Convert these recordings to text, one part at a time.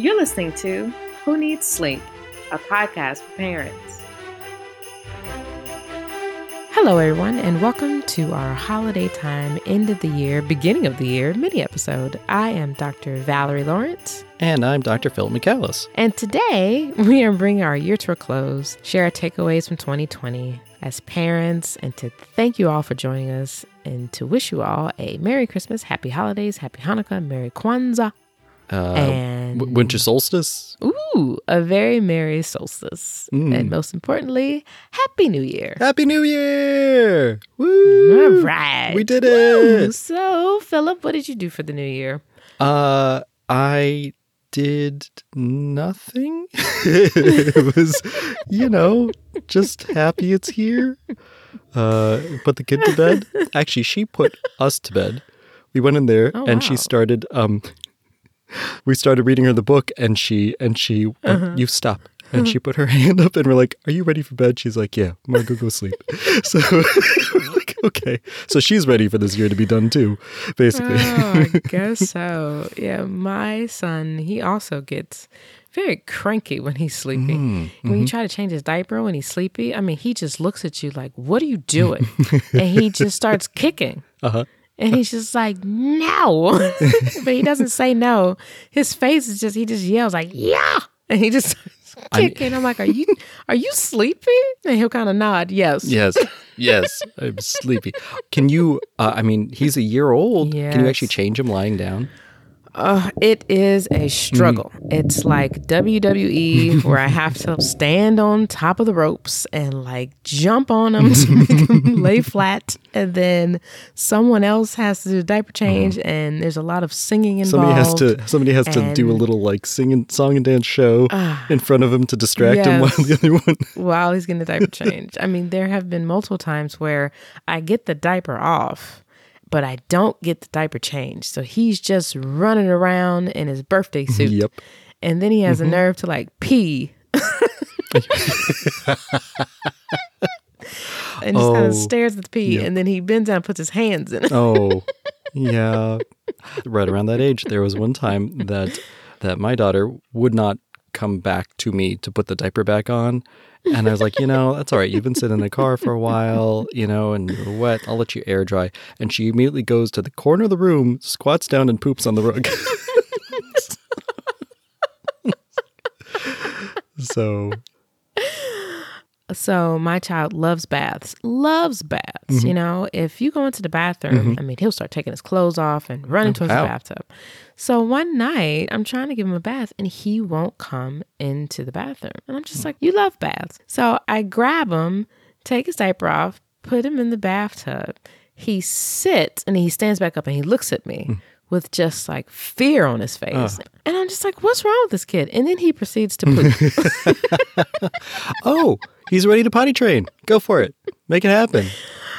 You're listening to Who Needs Sleep, a podcast for parents. Hello, everyone, and welcome to our holiday time, end of the year, beginning of the year mini episode. I am Dr. Valerie Lawrence. And I'm Dr. Phil McCallis. And today we are bringing our year to a close, share our takeaways from 2020 as parents, and to thank you all for joining us and to wish you all a Merry Christmas, Happy Holidays, Happy Hanukkah, Merry Kwanzaa, Uh, and winter solstice. ooh, a very Merry solstice. Mm. And most importantly, Happy New Year. Happy New Year! Woo! All right. We did Woo. it! So, Philip, what did you do for the new year? Uh, I did nothing. it was, you know, just happy it's here. Uh, put the kid to bed. Actually, she put us to bed. We went in there Oh, and she started. Um, we started reading her the book, and she and she, uh, Uh-huh. you stop. And she put her hand up, and we're like, "Are you ready for bed?" She's like, "Yeah, I'm gonna go go sleep." So like, okay, so she's ready for this year to be done too, basically. Oh, I guess so. Yeah, my son, he also gets very cranky when he's sleepy. Mm, When you try to change his diaper when he's sleepy, I mean, he just looks at you like, "What are you doing?" and he just starts kicking. Uh-huh. And he's just like, "No," but he doesn't say no. His face is just he just yells like, "Yeah," and he just starts kicking. I'm like, "Are you are you sleepy?" And he'll kind of nod, "Yes." Yes, yes, I'm sleepy. Can you? Uh, I mean, he's a year old. Can you actually change him lying down? Uh, it is a struggle. Mm. It's like WWE where I have to stand on top of the ropes and like jump on them to make them lay flat, and then someone else has to do diaper uh-huh. change, and there's a lot of singing involved. Somebody has to. Somebody has to do a little like singing song and dance show ah. in front of him to distract him while the other one. while he's getting the diaper change. I mean, there have been multiple times where I get the diaper off, but I don't get the diaper changed. So he's just running around in his birthday mm-hmm. suit. Yep. And then he has a mm-hmm. nerve to like pee. and just kind Oh, of stares at the pee. yep. And then he bends down and puts his hands in it. Oh, yeah. Right around that age, there was one time that that my daughter would not come back to me to put the diaper back on. And I was like, you know, that's all right. You've been sitting in the car for a while, you know, and you're wet. I'll let you air dry. And she immediately goes to the corner of the room, squats down, and poops on the rug. so, So my child loves baths, loves baths. Mm-hmm. You know, if you go into the bathroom, I mean, he'll start taking his clothes off and running towards wow. the bathtub. So one night, I'm trying to give him a bath, and he won't come into the bathroom. And I'm just like, "You love baths." So I grab him, take his diaper off, put him in the bathtub. He sits and he stands back up and he looks at me. With just like fear on his face. And I'm just like, what's wrong with this kid? And then he proceeds to poop. oh, he's ready to potty train. Go for it. Make it happen.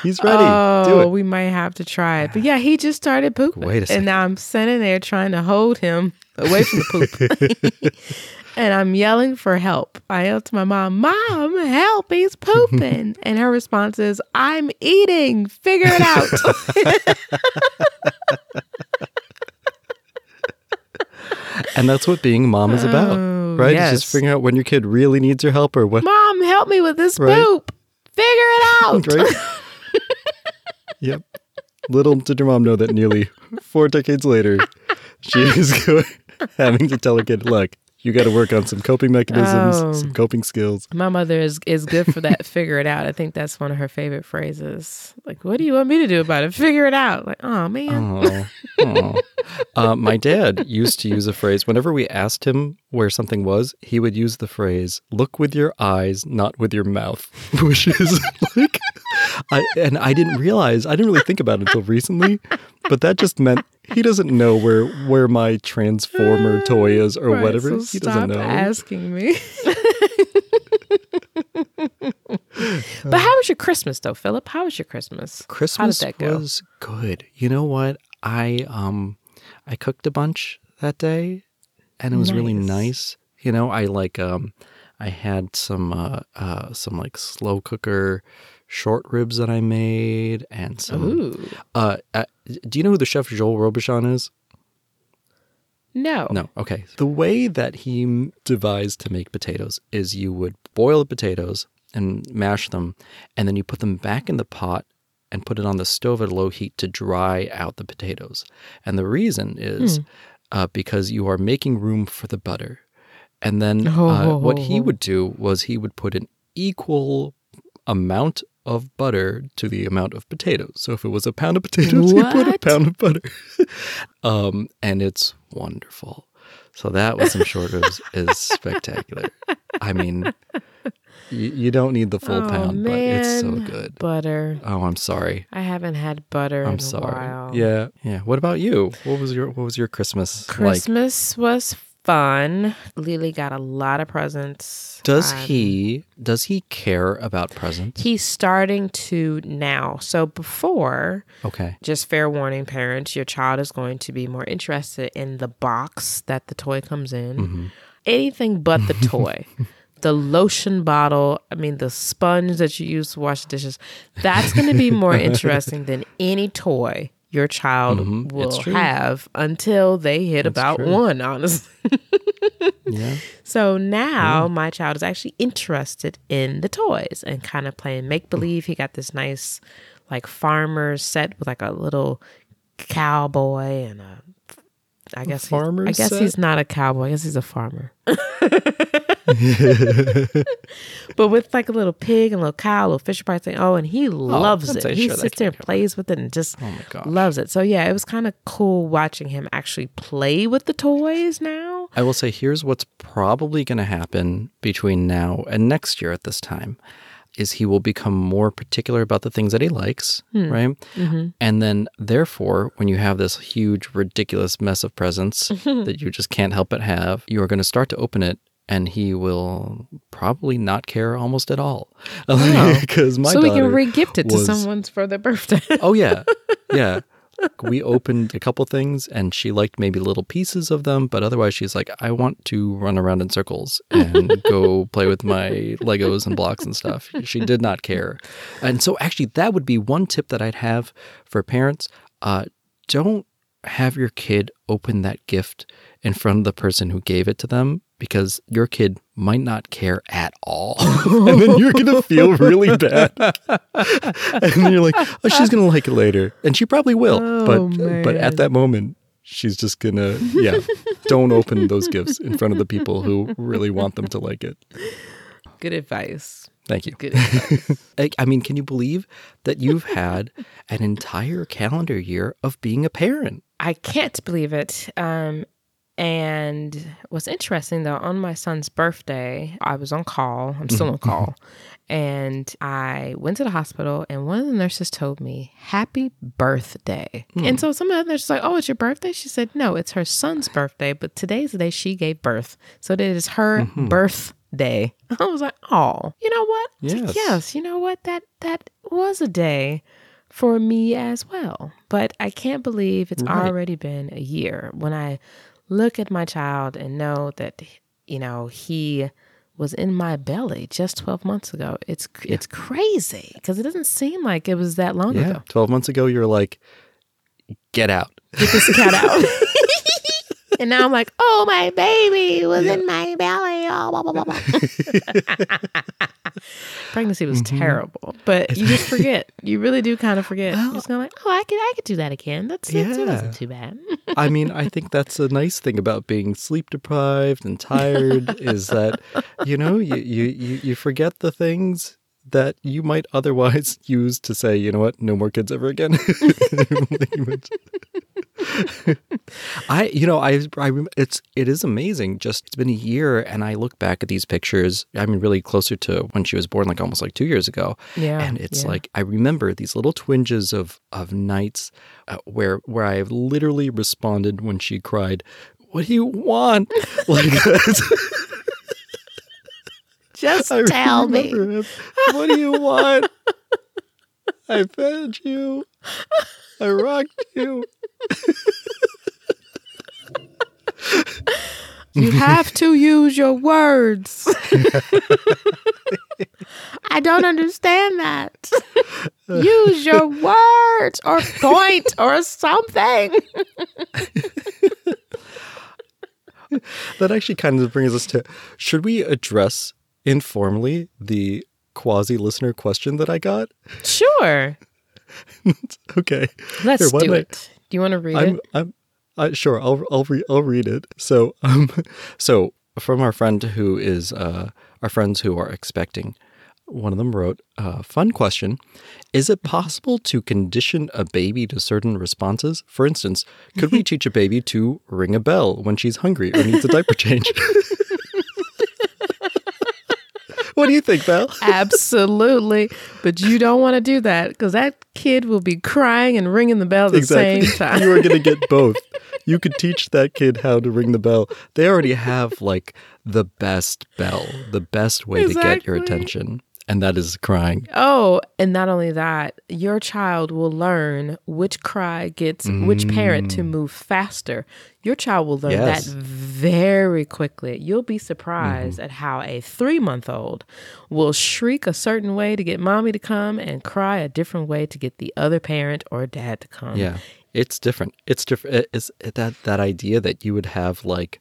He's ready. Do Oh, it. we might have to try it. But yeah, he just started pooping. Wait a second. And now I'm sitting there trying to hold him away from the poop. and I'm yelling for help. I yell to my mom, Mom, help, he's pooping. and her response is, I'm eating. Figure it out. And that's what being mom is about, oh, Right? It's yes. just figuring out when your kid really needs your help or what. Mom, help me with this Right. poop. Figure it out. right? yep. Little did your mom know that nearly four decades later, she is going, having to tell her kid, look, you got to work on some coping mechanisms, Oh. some coping skills. My mother is is good for that. Figure it out. I think that's one of her favorite phrases. Like, what do you want me to do about it? Figure it out. Like, oh man. Oh, oh. Uh, my dad used to use a phrase whenever we asked him where something was, he would use the phrase, look with your eyes, not with your mouth, which is like, I, and I didn't realize, I didn't really think about it until recently, but that just meant he doesn't know where, where my transformer toy is or Right, whatever. so he doesn't know. asking me. but how was your Christmas though, Philip? How was your Christmas? Christmas that go? was good. You know what? I um I cooked a bunch that day and it was really Nice. nice. You know, I like um I had some uh uh some like slow cooker short ribs that I made and some Ooh. uh, uh do you know who the chef Joel Robuchon is? No. No. Okay. The way that he devised to make potatoes is you would boil the potatoes and mash them, and then you put them back in the pot and put it on the stove at a low heat to dry out the potatoes. And the reason is uh, because you are making room for the butter. And then uh, what he would do was he would put an equal amount of butter to the amount of potatoes. So if it was a pound of potatoes, he put a pound of butter. um, and it's wonderful. So that was some short ribs is spectacular. I mean, you, you don't need the full oh, pound, man. but it's so good. Butter. Oh, I'm sorry. I haven't had butter I'm in a sorry. Yeah, yeah. What about you? What was your What was your Christmas like? Christmas was fun. Lily got a lot of presents. Does Um, he Does he care about presents? He's starting to now. So before, Okay. just fair warning, parents, your child is going to be more interested in the box that the toy comes in. Mm-hmm. Anything but the toy. The lotion bottle, I mean, the sponge that you use to wash dishes, that's going to be more interesting than any toy your child Mhm. will have until they hit That's about true. one, honestly. Yeah. So now my child is actually interested in the toys and kind of playing make believe. He got this nice like farmer set with like a little cowboy and a I guess he's, farmer I guess set? he's not a cowboy. I guess he's a farmer. but with like a little pig and a little cow, a little Fisher Price thing. Oh, and he oh, loves I'd it. He sure, sits there and plays with it and just Oh loves it. So yeah, it was kind of cool watching him actually play with the toys now. I will say here's what's probably going to happen between now and next year at this time is he will become more particular about the things that he likes, hmm. right? Mm-hmm. And then therefore, when you have this huge ridiculous mess of presents that you just can't help but have, you are going to start to open it and he will probably not care almost at all. Because my so we can re-gift it to someone's for their birthday. Oh yeah, yeah. We opened a couple things, and she liked maybe little pieces of them, but otherwise, she's like, "I want to run around in circles and go play with my Legos and blocks and stuff." She did not care, and so actually, that would be one tip that I'd have for parents: uh, don't have your kid open that gift in front of the person who gave it to them because your kid might not care at all. and then you're going to feel really bad. and then you're like, oh, she's going to like it later. And she probably will. Oh, but but at that moment, she's just going to, yeah, don't open those gifts in front of the people who really want them to like it. Good advice. Thank you. Good advice. I I mean, can you believe that you've had an entire calendar year of being a parent? I can't believe it. Um, and what's interesting though, on my son's birthday, I was on call. I'm still on call. And I went to the hospital, and one of the nurses told me, Happy birthday. Hmm. And so some of the nurses like, Oh, it's your birthday? She said, No, it's her son's birthday, but today's the day she gave birth. So it is her mm-hmm. birthday. I was like, Oh, you know what? Like, Yes. yes, you know what? That that was a day for me as well. But I can't believe it's Right. already been a year when I look at my child and know that you know he was in my belly just 12 months ago. It's it's crazy because it doesn't seem like it was that long Yeah. ago. 12 months ago, you're like, get out. Get this cat out. and now I'm like, oh, my baby was in my belly. Oh, blah, blah, blah, blah. Pregnancy was Mm-hmm. terrible, but you just forget. You really do kind of forget. Well- just going like, oh, I could, I could do that again. That's, that's it Yeah. wasn't too bad. I mean, I think that's a nice thing about being sleep deprived and tired is that, you know, you, you, you, you forget the things that you might otherwise use to say, you know what, no more kids ever again. I, you know, I, I, it's, it is amazing. Just it's been a year, and I look back at these pictures. I mean, really closer to when she was born, like almost like two years ago. Yeah, and it's yeah. like I remember these little twinges of of nights uh, where where I have literally responded when she cried, "What do you want?" like. Just I tell me. him, What do you want? I fed you. I rocked you. You have to use your words. I don't understand that. use your words or point or something. that actually kind of brings us to should we address informally the quasi listener question that I got? Sure. okay. Let's Here, do I- it. Do you want to read I'm, it? I'm, I, sure. I'll, I'll, re- I'll read it. So, um, so from our friend who is, uh, our friends who are expecting, one of them wrote, uh, fun question. Is it possible to condition a baby to certain responses? For instance, could we teach a baby to ring a bell when she's hungry or needs a diaper change? what do you think, Val? Absolutely. But you don't want to do that because that kid will be crying and ringing the bell at the same time. you are going to get both. You could teach that kid how to ring the bell. They already have like the best bell, the best way to get your attention, and that is crying. Oh, and not only that, your child will learn which cry gets which parent to move faster. Your child will learn Mm. Yes. that very quickly. You'll be surprised Mm-hmm. at how a three month old will shriek a certain way to get mommy to come and cry a different way to get the other parent or dad to come. Yeah, it's different. It's different. It's that that idea that you would have like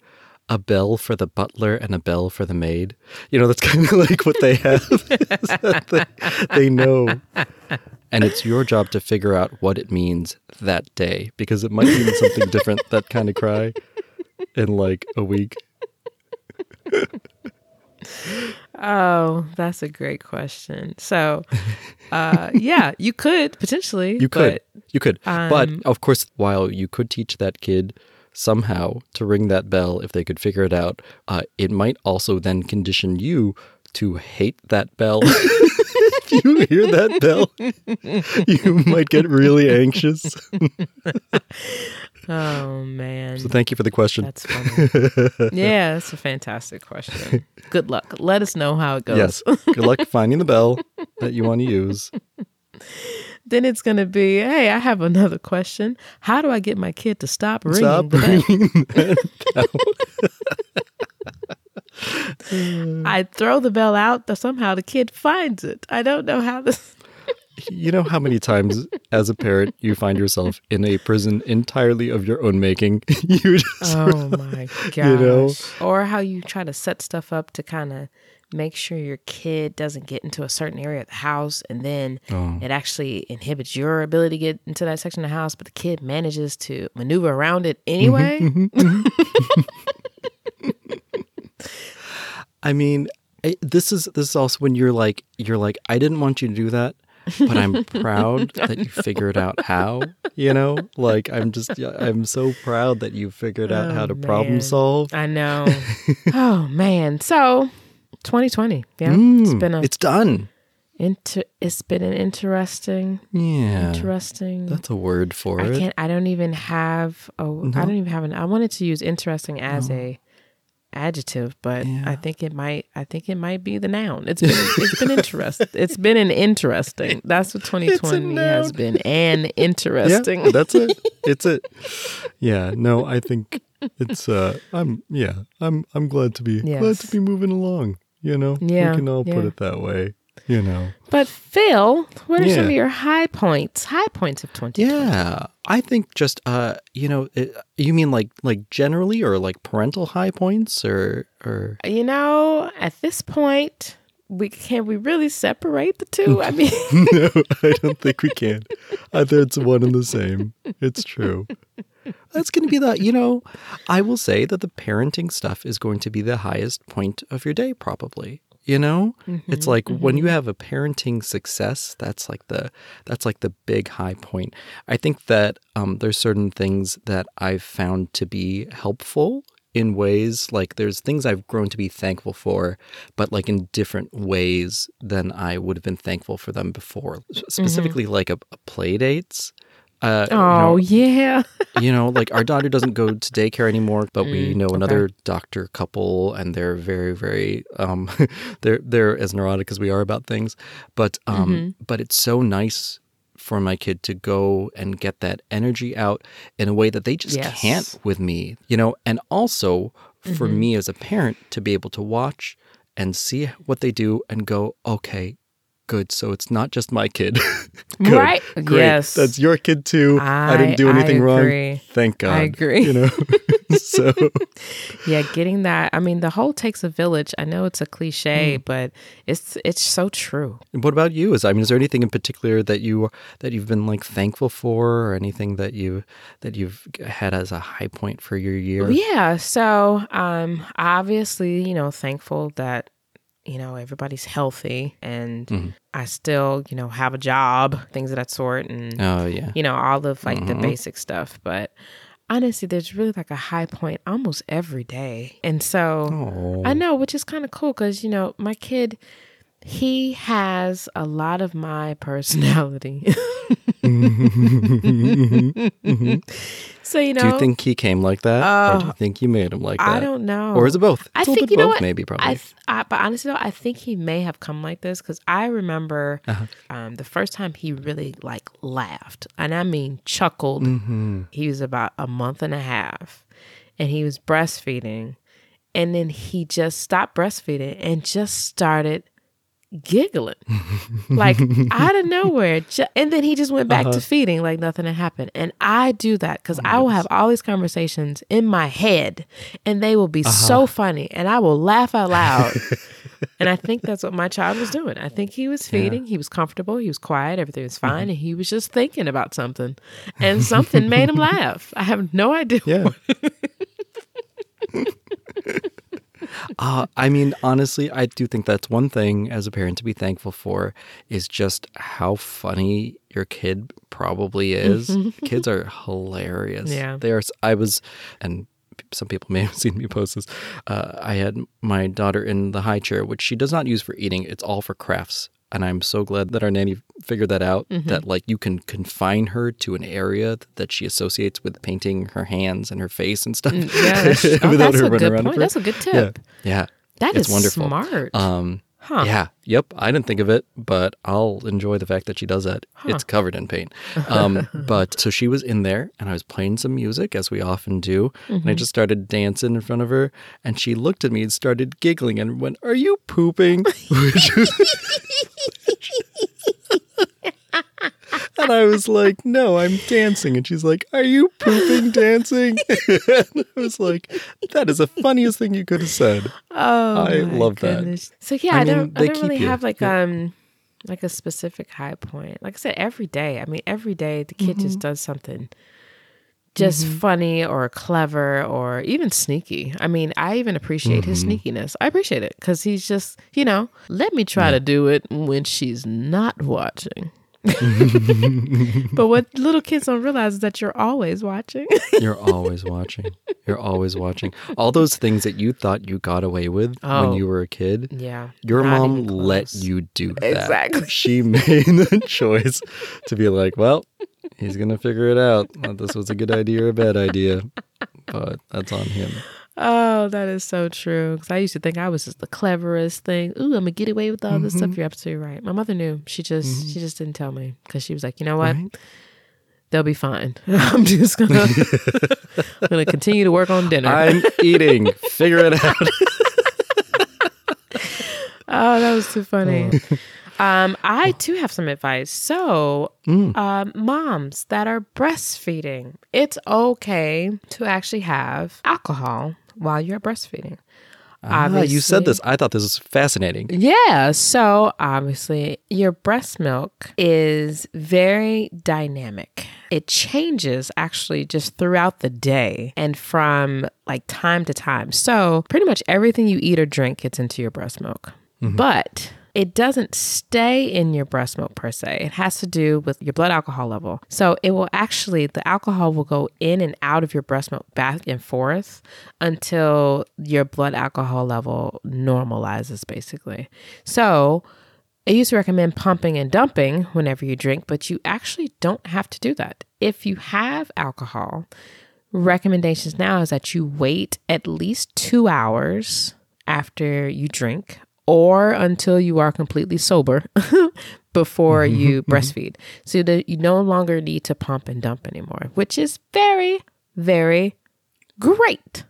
a bell for the butler and a bell for the maid. You know, that's kind of like what they have. they, they know. And it's your job to figure out what it means that day because it might mean something different, that kind of cry, in like a week. Oh, that's a great question. So, uh, yeah, you could potentially. You could. but you could. but um, of course, while you could teach that kid somehow to ring that bell if they could figure it out, uh, it might also then condition you to hate that bell. if you hear that bell, you might get really anxious. Oh man. So thank you for the question. That's funny. yeah, that's a fantastic question. Good luck. Let us know how it goes. yes. Good luck finding the bell that you want to use. Then it's going to be, hey, I have another question. How do I get my kid to stop ringing Stop the bell? ringing I throw the bell out, but somehow the kid finds it. I don't know how this. You know how many times as a parent you find yourself in a prison entirely of your own making? you just Oh my gosh. You know? Or how you try to set stuff up to kind of make sure your kid doesn't get into a certain area of the house and then Oh. it actually inhibits your ability to get into that section of the house, but the kid manages to maneuver around it mm-hmm, anyway. Mm-hmm, mm-hmm. I mean, I, this is this is also when you're like you're like I didn't want you to do that, but I'm proud that you figured out how. You know, like I'm just I'm so proud that you figured out how Oh, to problem solve. I know. oh man. So 2020. Yeah. it's been a it's done. inter- it's been an interesting Yeah, interesting that's a word for I it. can't. I don't even have. A, I don't even have an. I wanted to use interesting as a adjective, but I think it might. I think it might be the noun. It's been. it's been interesting. It's been an interesting. That's what 2020 has been. An interesting. Yeah, that's it. It's it. Yeah, no, I think it's uh I'm yeah, I'm I'm glad to be glad to be moving along, you know. Yeah, We can all put it that way, you know. but Phil, what are some of your high points? High points of twenty. Yeah, I think just uh, you know, it, you mean like like generally or like parental high points or or You know, at this point, we can we really separate the two? I mean. no, I don't think we can. Either it's one and the same. It's true. That's going to be the, you know, I will say that the parenting stuff is going to be the highest point of your day, probably. You know, mm-hmm, it's like when mm-hmm. you have a parenting success, that's like the that's like the big high point. I think that um, there's certain things that I've found to be helpful in ways like there's things I've grown to be thankful for, but like in different ways than I would have been thankful for them before. S- mm-hmm. Specifically, like a, a play dates. Uh, you Oh know, yeah. you know, like our daughter doesn't go to daycare anymore, but we Mm, know okay. another doctor couple, and they're very, very, um, they're they're as neurotic as we are about things, but um, Mm-hmm. but it's so nice for my kid to go and get that energy out in a way that they just Yes. can't with me, you know, and also for Mm-hmm. me as a parent to be able to watch and see what they do and go, okay, good. So it's not just my kid. Good. Right. Great. Yes. That's your kid too. I, didn't do anything I wrong. Thank God. I agree. You know, so Yeah, getting that. I mean, the whole takes a village. I know it's a cliche, Hmm. but it's it's so true. what about you? Is I mean, is there anything in particular that you that you've been like thankful for, or anything that you that you've had as a high point for your year? Yeah. So, um, obviously, you know, thankful that you know everybody's healthy and Mhm. I still, you know, have a job, things of that sort, and Oh yeah. you know, all of like the Mhm. basic stuff. But honestly, there's really like a high point almost every day, and so. Oh. I know, which is kind of cool because, you know, my kid, he has a lot of my personality. so, you know, do you think he came like that, or do you Oh, think you made him like that? I don't know. Or is it both? I It's a think you know both, what? maybe probably. I, th- I, but honestly, though, I think he may have come like this because I remember Uh-huh. um, the first time he really like laughed, and I mean chuckled. hmm He was about a month and a half, and he was breastfeeding, and then he just stopped breastfeeding and just started giggling. Like out of nowhere and then he just went back Uh-huh. to feeding like nothing had happened. And i do that because Oh i will have all these conversations in my head and they will be Uh-huh. so funny and i will laugh out loud. And i think that's what my child was doing. I think he was feeding. He was comfortable. He was quiet. Everything was fine Mm-hmm. and he was just thinking about something. And something made him laugh. I have no idea Yeah. Uh, I mean, honestly, I do think that's one thing as a parent to be thankful for is just how funny your kid probably is. Kids are hilarious. Yeah. They are. I was, and some people may have seen me post this. Uh, I had my daughter in the high chair, which she does not use for eating. It's all for crafts. And I'm so glad that our nanny figured that out. That like you can confine her to an area that she associates with painting her hands and her face and stuff. Mm, yeah that's, oh, that's a good point that's a good Yeah, tip yeah. That it's is wonderful. smart Um, huh yeah, yep. I didn't think of it, but I'll enjoy the fact that she does that. It's covered in paint. Um, but so she was in there, and I was playing some music as we often do, and I just started dancing in front of her, and she looked at me and started giggling and went, "Are you pooping?" And I was like, no, I'm dancing. And she's like, are you pooping dancing? and I was like, that is the funniest thing you could have said. Oh, I love that. So yeah, I I, mean, don't. I don't really you. have like Yeah. um like a specific high point. Like I said, every day. I mean, every day the kid just Mm-hmm. does something just funny or clever or even sneaky. I mean, I even appreciate his Mm-hmm. sneakiness. I appreciate it because he's just you know let me try to do it when she's not watching. but what little kids don't realize is that you're always watching. You're always watching. You're always watching. All those things that you thought you got away with Oh. when you were a kid, yeah, your mom let you do that. Exactly. She made the choice to be like, well, he's going to figure it out. This was a good idea or a bad idea. But that's on him. Oh, that is so true. Because I used to think I was just the cleverest thing. Ooh, I'm gonna get away with all this Mm-hmm. stuff. You're absolutely right. My mother knew. She just she just didn't tell me because she was like, you know what? Right? They'll be fine. I'm just gonna I'm gonna continue to work on dinner. I'm eating. Figure it out. oh, that was too funny. Oh. Um, I too have some advice. So, Mm. um, moms that are breastfeeding, it's okay to actually have alcohol while you're breastfeeding. Ah, you said this. I thought this was fascinating. Yeah. So obviously, your breast milk is very dynamic. It changes actually just throughout the day and from like time to time. So pretty much everything you eat or drink gets into your breast milk. But it doesn't stay in your breast milk per se. It has to do with your blood alcohol level. So it will actually, the alcohol will go in and out of your breast milk back and forth until your blood alcohol level normalizes, basically. So I used to recommend pumping and dumping whenever you drink, but you actually don't have to do that. If you have alcohol, recommendations now is that you wait at least two hours after you drink or until you are completely sober before you breastfeed. So that you no longer need to pump and dump anymore, which is very, very great.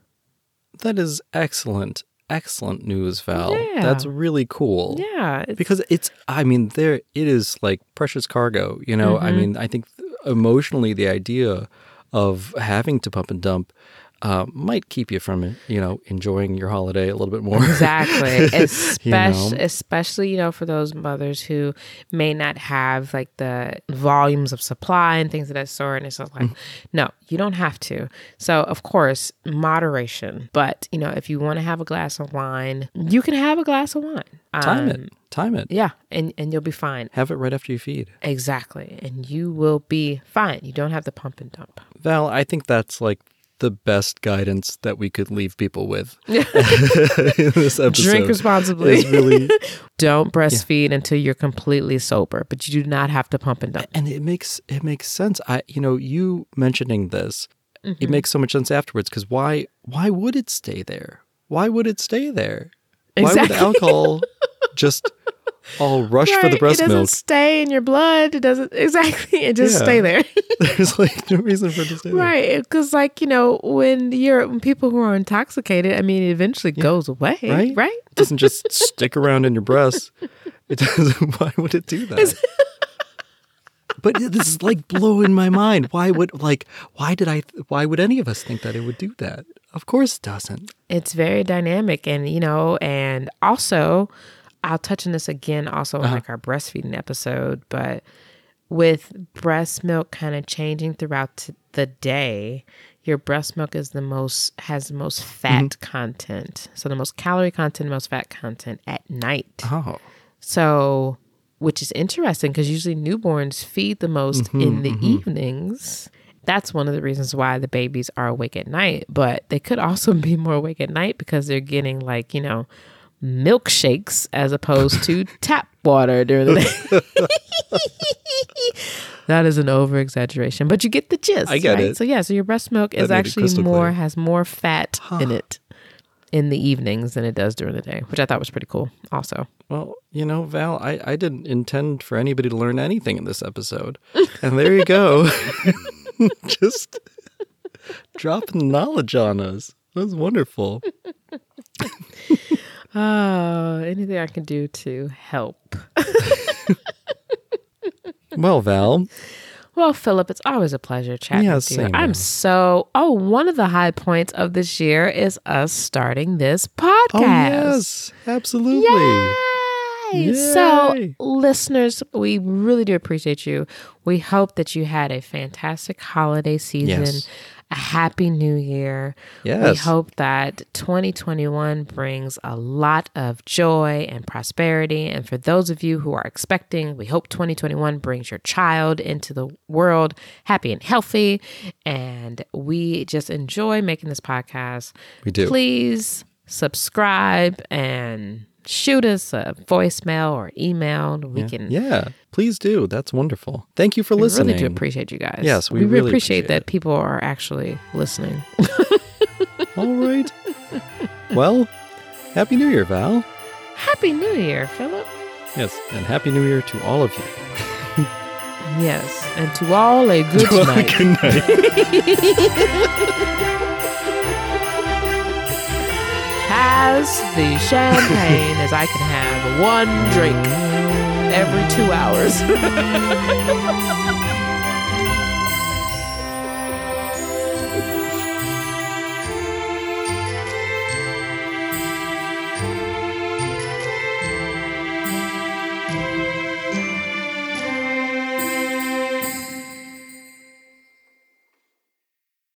That is excellent. Excellent news, Val. Yeah. That's really cool. Yeah. it's- because it's i mean there it is like precious cargo you know i Mm-hmm. mean i think emotionally the idea of having to pump and dump uh, might keep you from you know enjoying your holiday a little bit more. Exactly. Especially, know? especially, you know, for those mothers who may not have like the volumes of supply and things of that sort. And it's just like, no, you don't have to. So, of course, moderation. But, you know, if you want to have a glass of wine, you can have a glass of wine. Time Um, it. Time it. Yeah. And, and you'll be fine. Have it right after you feed. Exactly. And you will be fine. You don't have to pump and dump. Val, I think that's like the best guidance that we could leave people with in this episode. Drink responsibly. Really don't breastfeed until you're completely sober, but you do not have to pump and dump. and it makes it makes sense. I you know, you mentioning this, it Mm-hmm. makes so much sense afterwards because why why would it stay there? Why would it stay there? Exactly. Why would alcohol just all rush for the Right, breast it doesn't milk? stay in your blood. It doesn't exactly. It just Yeah. stay there. There's like no reason for it to stay there. right. Because like, you know, when you're when people who are intoxicated, I mean it eventually goes away. Right? Right? It doesn't just stick around in your breasts. It doesn't. Why would it do that? but this is like blowing my mind. Why would like? Why did I? Why would any of us think that it would do that? Of course, it doesn't. It's very dynamic and you know, and also I'll touch on this again also Uh-huh. in like our breastfeeding episode, but with breast milk kind of changing throughout t- the day, your breast milk is the most has the most fat Mm-hmm. content. So the most calorie content, most fat content at night. Oh, So, which is interesting because usually newborns feed the most Mm-hmm, in the evenings. That's one of the reasons why the babies are awake at night, but they could also be more awake at night because they're getting like, you know, milkshakes as opposed to tap water during the day. that is an over exaggeration, but you get the gist. I get right? it. So, yeah, so your breast milk is actually more, clear. has more fat in it in the evenings than it does during the day, which I thought was pretty cool also. well, you know, Val, I, I didn't intend for anybody to learn anything in this episode, and there you go, just dropping knowledge on us. That was wonderful. Oh, anything I can do to help. Well, Val, Well, Philip, it's always a pleasure chatting Yeah, with you. same I'm so oh, one of the high points of this year is us starting this oh, podcast. oh yes, absolutely. Yay! So, Yay. listeners, we really do appreciate you. We hope that you had a fantastic holiday season, Yes. a happy new year. We hope that 2021 brings a lot of joy and prosperity. And for those of you who are expecting, we hope 2021 brings your child into the world happy and healthy. And we just enjoy making this podcast. We do. Please subscribe and shoot us a voicemail or email. We can Yeah, please do. That's wonderful. Thank you for we listening. really do appreciate you guys. Yes, we really, really appreciate, appreciate that people are actually listening. All right. well, Happy New Year, Val. Happy New Year, Philip. Yes, and Happy New Year to all of you. Yes, and to all a good night. Good night. Has the champagne as I can have one drink every two hours.